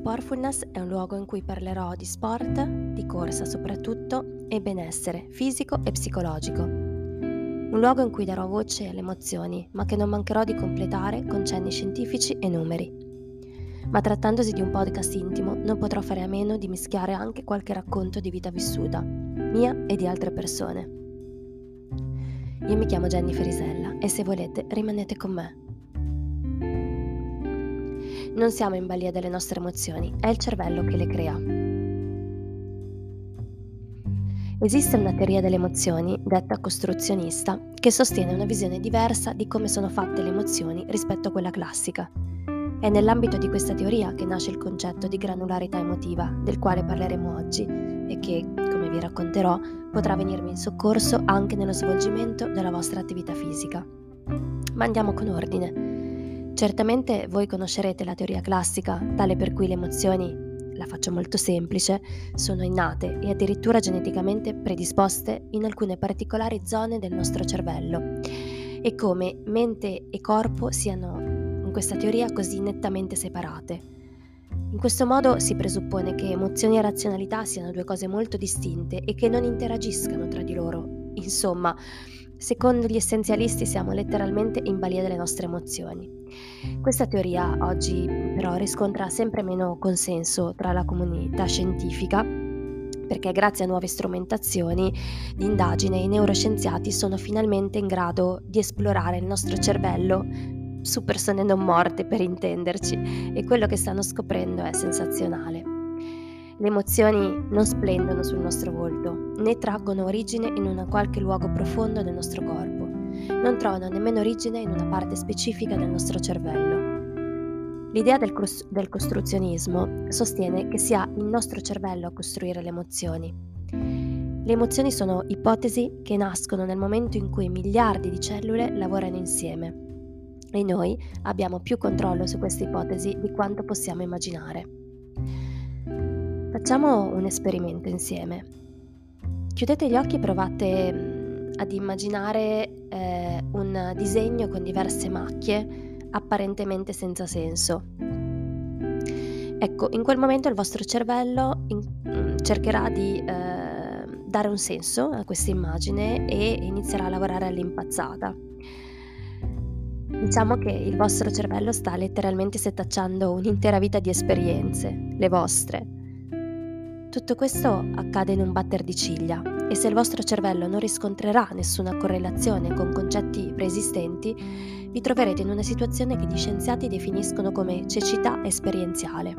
Sportfulness è un luogo in cui parlerò di sport, di corsa soprattutto, e benessere fisico e psicologico. Un luogo in cui darò voce alle emozioni, ma che non mancherò di completare con cenni scientifici e numeri. Ma trattandosi di un podcast intimo, non potrò fare a meno di mischiare anche qualche racconto di vita vissuta, mia e di altre persone. Io mi chiamo Jennifer Isella e se volete rimanete con me. Non siamo in balia delle nostre emozioni, è il cervello che le crea. Esiste una teoria delle emozioni, detta costruzionista, che sostiene una visione diversa di come sono fatte le emozioni rispetto a quella classica. È nell'ambito di questa teoria che nasce il concetto di granularità emotiva, del quale parleremo oggi e che, come vi racconterò, potrà venirmi in soccorso anche nello svolgimento della vostra attività fisica. Ma andiamo con ordine. Certamente voi conoscerete la teoria classica, tale per cui le emozioni, la faccio molto semplice, sono innate e addirittura geneticamente predisposte in alcune particolari zone del nostro cervello e come mente e corpo siano in questa teoria così nettamente separate. In questo modo si presuppone che emozioni e razionalità siano due cose molto distinte e che non interagiscano tra di loro. Insomma, Secondo gli essenzialisti siamo letteralmente in balia delle nostre emozioni. Questa teoria oggi però riscontra sempre meno consenso tra la comunità scientifica perché grazie a nuove strumentazioni di indagine i neuroscienziati sono finalmente in grado di esplorare il nostro cervello su persone non morte per intenderci e quello che stanno scoprendo è sensazionale. Le emozioni non splendono sul nostro volto, né traggono origine in un qualche luogo profondo del nostro corpo, non trovano nemmeno origine in una parte specifica del nostro cervello. L'idea del, cos- del costruzionismo sostiene che sia il nostro cervello a costruire le emozioni. Le emozioni sono ipotesi che nascono nel momento in cui miliardi di cellule lavorano insieme e noi abbiamo più controllo su queste ipotesi di quanto possiamo immaginare. Facciamo un esperimento insieme. Chiudete gli occhi e provate ad immaginare eh, un disegno con diverse macchie apparentemente senza senso. Ecco, in quel momento il vostro cervello in, cercherà di eh, dare un senso a questa immagine e inizierà a lavorare all'impazzata. Diciamo che il vostro cervello sta letteralmente setacciando un'intera vita di esperienze, le vostre, tutto questo accade in un batter di ciglia e se il vostro cervello non riscontrerà nessuna correlazione con concetti preesistenti, vi troverete in una situazione che gli scienziati definiscono come cecità esperienziale.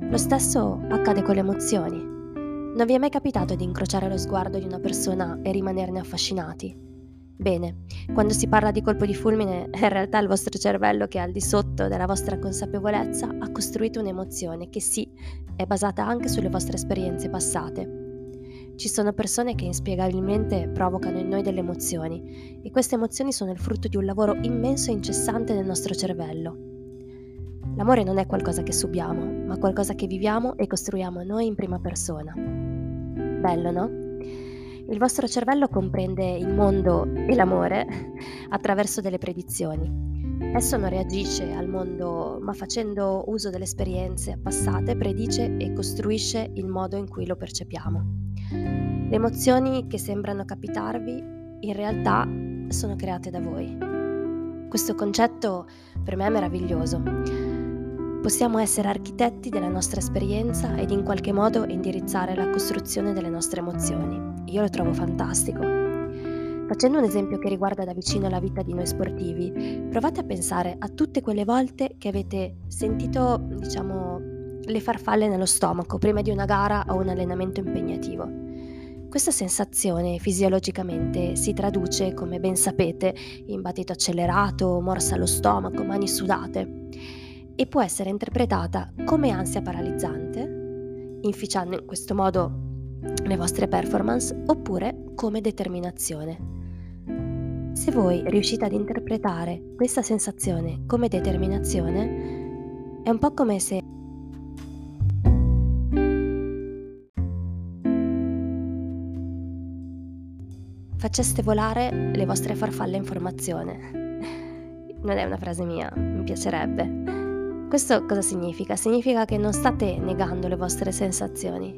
Lo stesso accade con le emozioni. Non vi è mai capitato di incrociare lo sguardo di una persona e rimanerne affascinati? Bene, quando si parla di colpo di fulmine, è in realtà il vostro cervello che al di sotto della vostra consapevolezza ha costruito un'emozione che sì, è basata anche sulle vostre esperienze passate. Ci sono persone che inspiegabilmente provocano in noi delle emozioni e queste emozioni sono il frutto di un lavoro immenso e incessante nel nostro cervello. L'amore non è qualcosa che subiamo, ma qualcosa che viviamo e costruiamo noi in prima persona. Bello, no? Il vostro cervello comprende il mondo e l'amore attraverso delle predizioni. Esso non reagisce al mondo, ma facendo uso delle esperienze passate predice e costruisce il modo in cui lo percepiamo. Le emozioni che sembrano capitarvi in realtà sono create da voi. Questo concetto per me è meraviglioso. Possiamo essere architetti della nostra esperienza ed in qualche modo indirizzare la costruzione delle nostre emozioni. Io lo trovo fantastico. Facendo un esempio che riguarda da vicino la vita di noi sportivi, provate a pensare a tutte quelle volte che avete sentito, diciamo, le farfalle nello stomaco prima di una gara o un allenamento impegnativo. Questa sensazione fisiologicamente si traduce, come ben sapete, in battito accelerato, morsa allo stomaco, mani sudate e può essere interpretata come ansia paralizzante, inficiando in questo modo le vostre performance oppure come determinazione. Se voi riuscite ad interpretare questa sensazione come determinazione, è un po' come se faceste volare le vostre farfalle in formazione. Non è una frase mia, mi piacerebbe. Questo cosa significa? Significa che non state negando le vostre sensazioni,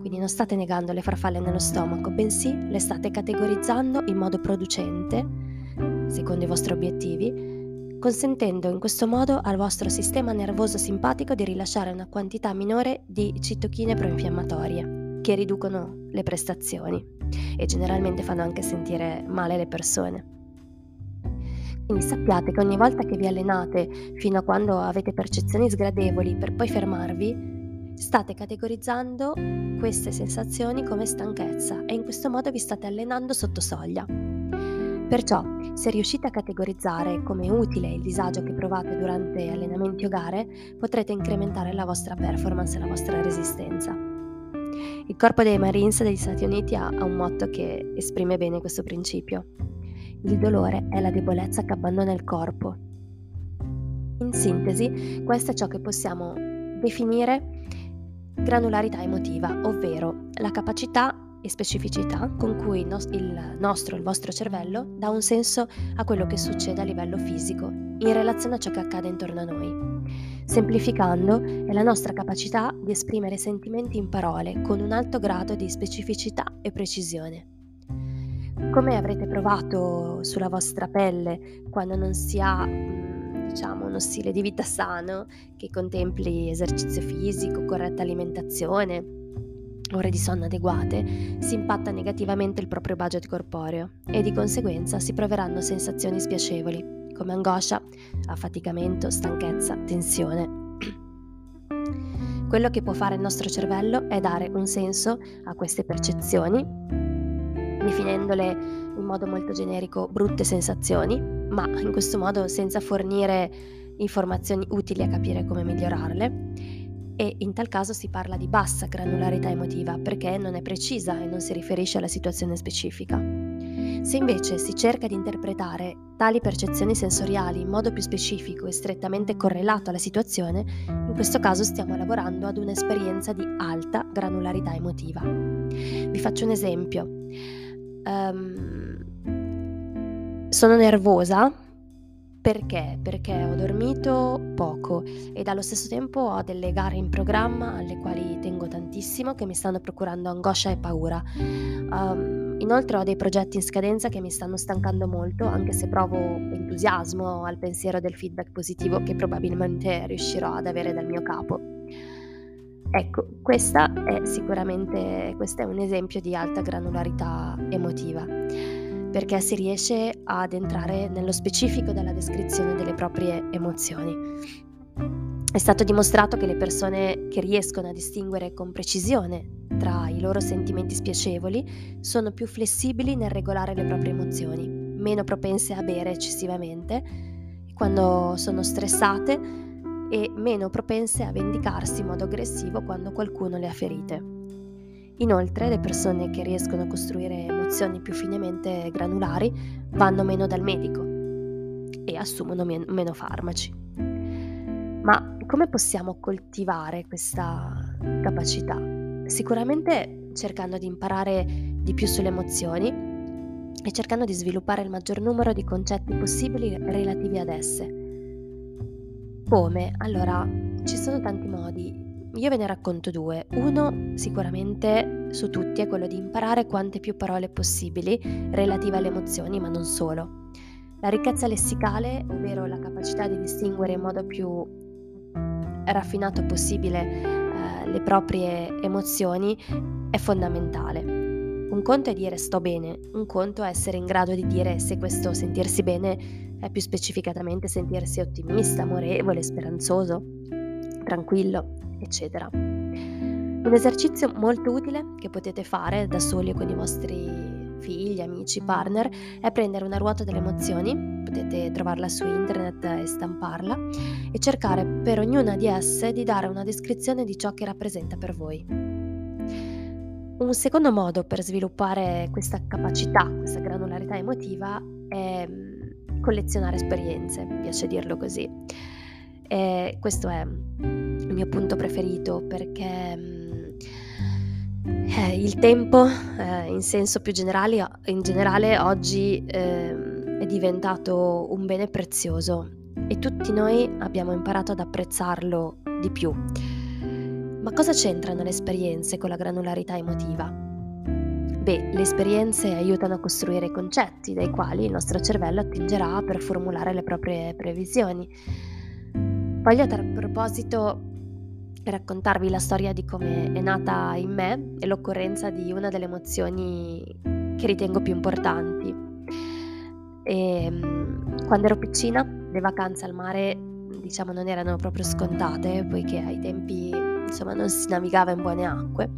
quindi non state negando le farfalle nello stomaco, bensì le state categorizzando in modo producente, secondo i vostri obiettivi, consentendo in questo modo al vostro sistema nervoso simpatico di rilasciare una quantità minore di citochine proinfiammatorie, che riducono le prestazioni e generalmente fanno anche sentire male le persone. Quindi sappiate che ogni volta che vi allenate fino a quando avete percezioni sgradevoli per poi fermarvi, State categorizzando queste sensazioni come stanchezza e in questo modo vi state allenando sotto soglia. Perciò, se riuscite a categorizzare come utile il disagio che provate durante allenamenti o gare, potrete incrementare la vostra performance e la vostra resistenza. Il corpo dei Marines degli Stati Uniti ha, un motto che esprime bene questo principio. Il dolore è la debolezza che abbandona il corpo. In sintesi, questo è ciò che possiamo definire Granularità emotiva, ovvero la capacità e specificità con cui il nostro, il vostro cervello dà un senso a quello che succede a livello fisico in relazione a ciò che accade intorno a noi. Semplificando, è la nostra capacità di esprimere sentimenti in parole con un alto grado di specificità e precisione. Come avrete provato sulla vostra pelle quando non si ha diciamo, uno stile di vita sano che contempli esercizio fisico, corretta alimentazione, ore di sonno adeguate, si impatta negativamente il proprio budget corporeo e di conseguenza si proveranno sensazioni spiacevoli come angoscia, affaticamento, stanchezza, tensione. Quello che può fare il nostro cervello è dare un senso a queste percezioni, definendole in modo molto generico brutte sensazioni, ma in questo modo senza fornire informazioni utili a capire come migliorarle. E in tal caso si parla di bassa granularità emotiva perché non è precisa e non si riferisce alla situazione specifica. Se invece si cerca di interpretare tali percezioni sensoriali in modo più specifico e strettamente correlato alla situazione, in questo caso stiamo lavorando ad un'esperienza di alta granularità emotiva. Vi faccio un esempio. Um, sono nervosa perché? Perché ho dormito poco ed allo stesso tempo ho delle gare in programma alle quali tengo tantissimo che mi stanno procurando angoscia e paura. Um, inoltre ho dei progetti in scadenza che mi stanno stancando molto, anche se provo entusiasmo al pensiero del feedback positivo che probabilmente riuscirò ad avere dal mio capo. Ecco, questa è sicuramente questo è un esempio di alta granularità emotiva perché si riesce ad entrare nello specifico della descrizione delle proprie emozioni. È stato dimostrato che le persone che riescono a distinguere con precisione tra i loro sentimenti spiacevoli sono più flessibili nel regolare le proprie emozioni, meno propense a bere eccessivamente quando sono stressate e meno propense a vendicarsi in modo aggressivo quando qualcuno le ha ferite. Inoltre le persone che riescono a costruire emozioni più finemente granulari vanno meno dal medico e assumono meno farmaci. Ma come possiamo coltivare questa capacità? Sicuramente cercando di imparare di più sulle emozioni e cercando di sviluppare il maggior numero di concetti possibili relativi ad esse. Come? Allora, ci sono tanti modi. Io ve ne racconto due. Uno sicuramente su tutti è quello di imparare quante più parole possibili relative alle emozioni, ma non solo. La ricchezza lessicale, ovvero la capacità di distinguere in modo più raffinato possibile eh, le proprie emozioni, è fondamentale. Un conto è dire sto bene, un conto è essere in grado di dire se questo sentirsi bene è più specificatamente sentirsi ottimista, amorevole, speranzoso, tranquillo eccetera. Un esercizio molto utile che potete fare da soli o con i vostri figli, amici, partner è prendere una ruota delle emozioni, potete trovarla su internet e stamparla, e cercare per ognuna di esse di dare una descrizione di ciò che rappresenta per voi. Un secondo modo per sviluppare questa capacità, questa granularità emotiva è mm, collezionare esperienze, mi piace dirlo così. E questo è il mio punto preferito perché mm, eh, il tempo eh, in senso più generale, in generale oggi eh, è diventato un bene prezioso e tutti noi abbiamo imparato ad apprezzarlo di più. Ma cosa c'entrano le esperienze con la granularità emotiva? Beh, le esperienze aiutano a costruire i concetti dai quali il nostro cervello attingerà per formulare le proprie previsioni. Voglio a tal proposito raccontarvi la storia di come è nata in me e l'occorrenza di una delle emozioni che ritengo più importanti. E, ehm, quando ero piccina, le vacanze al mare diciamo non erano proprio scontate, poiché ai tempi insomma non si navigava in buone acque,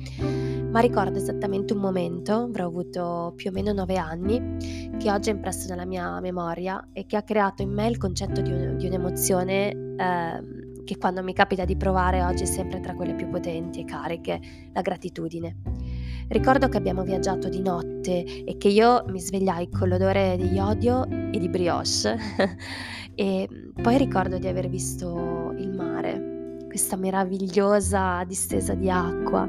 ma ricordo esattamente un momento, avrò avuto più o meno nove anni, che oggi è impresso nella mia memoria e che ha creato in me il concetto di, un, di un'emozione eh, che quando mi capita di provare oggi è sempre tra quelle più potenti e cariche, la gratitudine. Ricordo che abbiamo viaggiato di notte e che io mi svegliai con l'odore di iodio e di brioche e poi ricordo di aver visto il mare, questa meravigliosa distesa di acqua,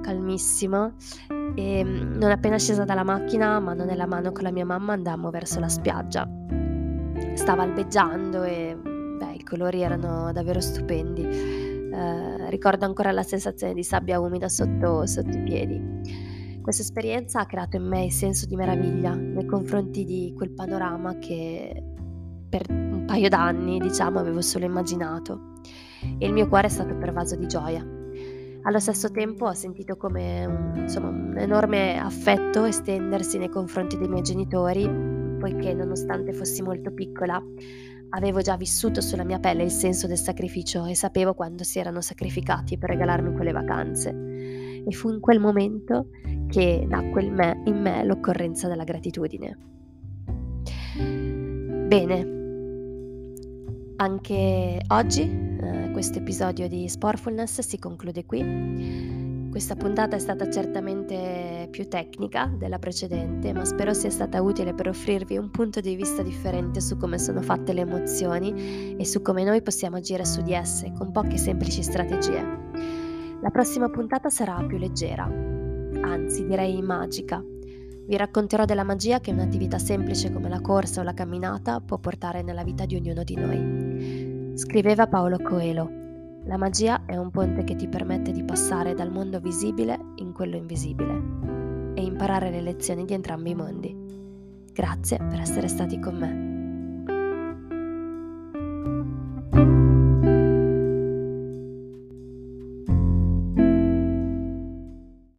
calmissima e non appena scesa dalla macchina, mano nella mano con la mia mamma, andammo verso la spiaggia. Stava albeggiando e beh, i colori erano davvero stupendi. Eh, ricordo ancora la sensazione di sabbia umida sotto, sotto i piedi. Questa esperienza ha creato in me il senso di meraviglia nei confronti di quel panorama che per un paio d'anni, diciamo, avevo solo immaginato e il mio cuore è stato pervaso di gioia. Allo stesso tempo ho sentito come un, insomma, un enorme affetto estendersi nei confronti dei miei genitori, poiché nonostante fossi molto piccola, Avevo già vissuto sulla mia pelle il senso del sacrificio e sapevo quando si erano sacrificati per regalarmi quelle vacanze. E fu in quel momento che nacque in me, in me l'occorrenza della gratitudine. Bene, anche oggi eh, questo episodio di Sportfulness si conclude qui. Questa puntata è stata certamente più tecnica della precedente, ma spero sia stata utile per offrirvi un punto di vista differente su come sono fatte le emozioni e su come noi possiamo agire su di esse con poche semplici strategie. La prossima puntata sarà più leggera, anzi direi magica. Vi racconterò della magia che un'attività semplice come la corsa o la camminata può portare nella vita di ognuno di noi. Scriveva Paolo Coelho la magia è un ponte che ti permette di passare dal mondo visibile in quello invisibile e imparare le lezioni di entrambi i mondi. Grazie per essere stati con me.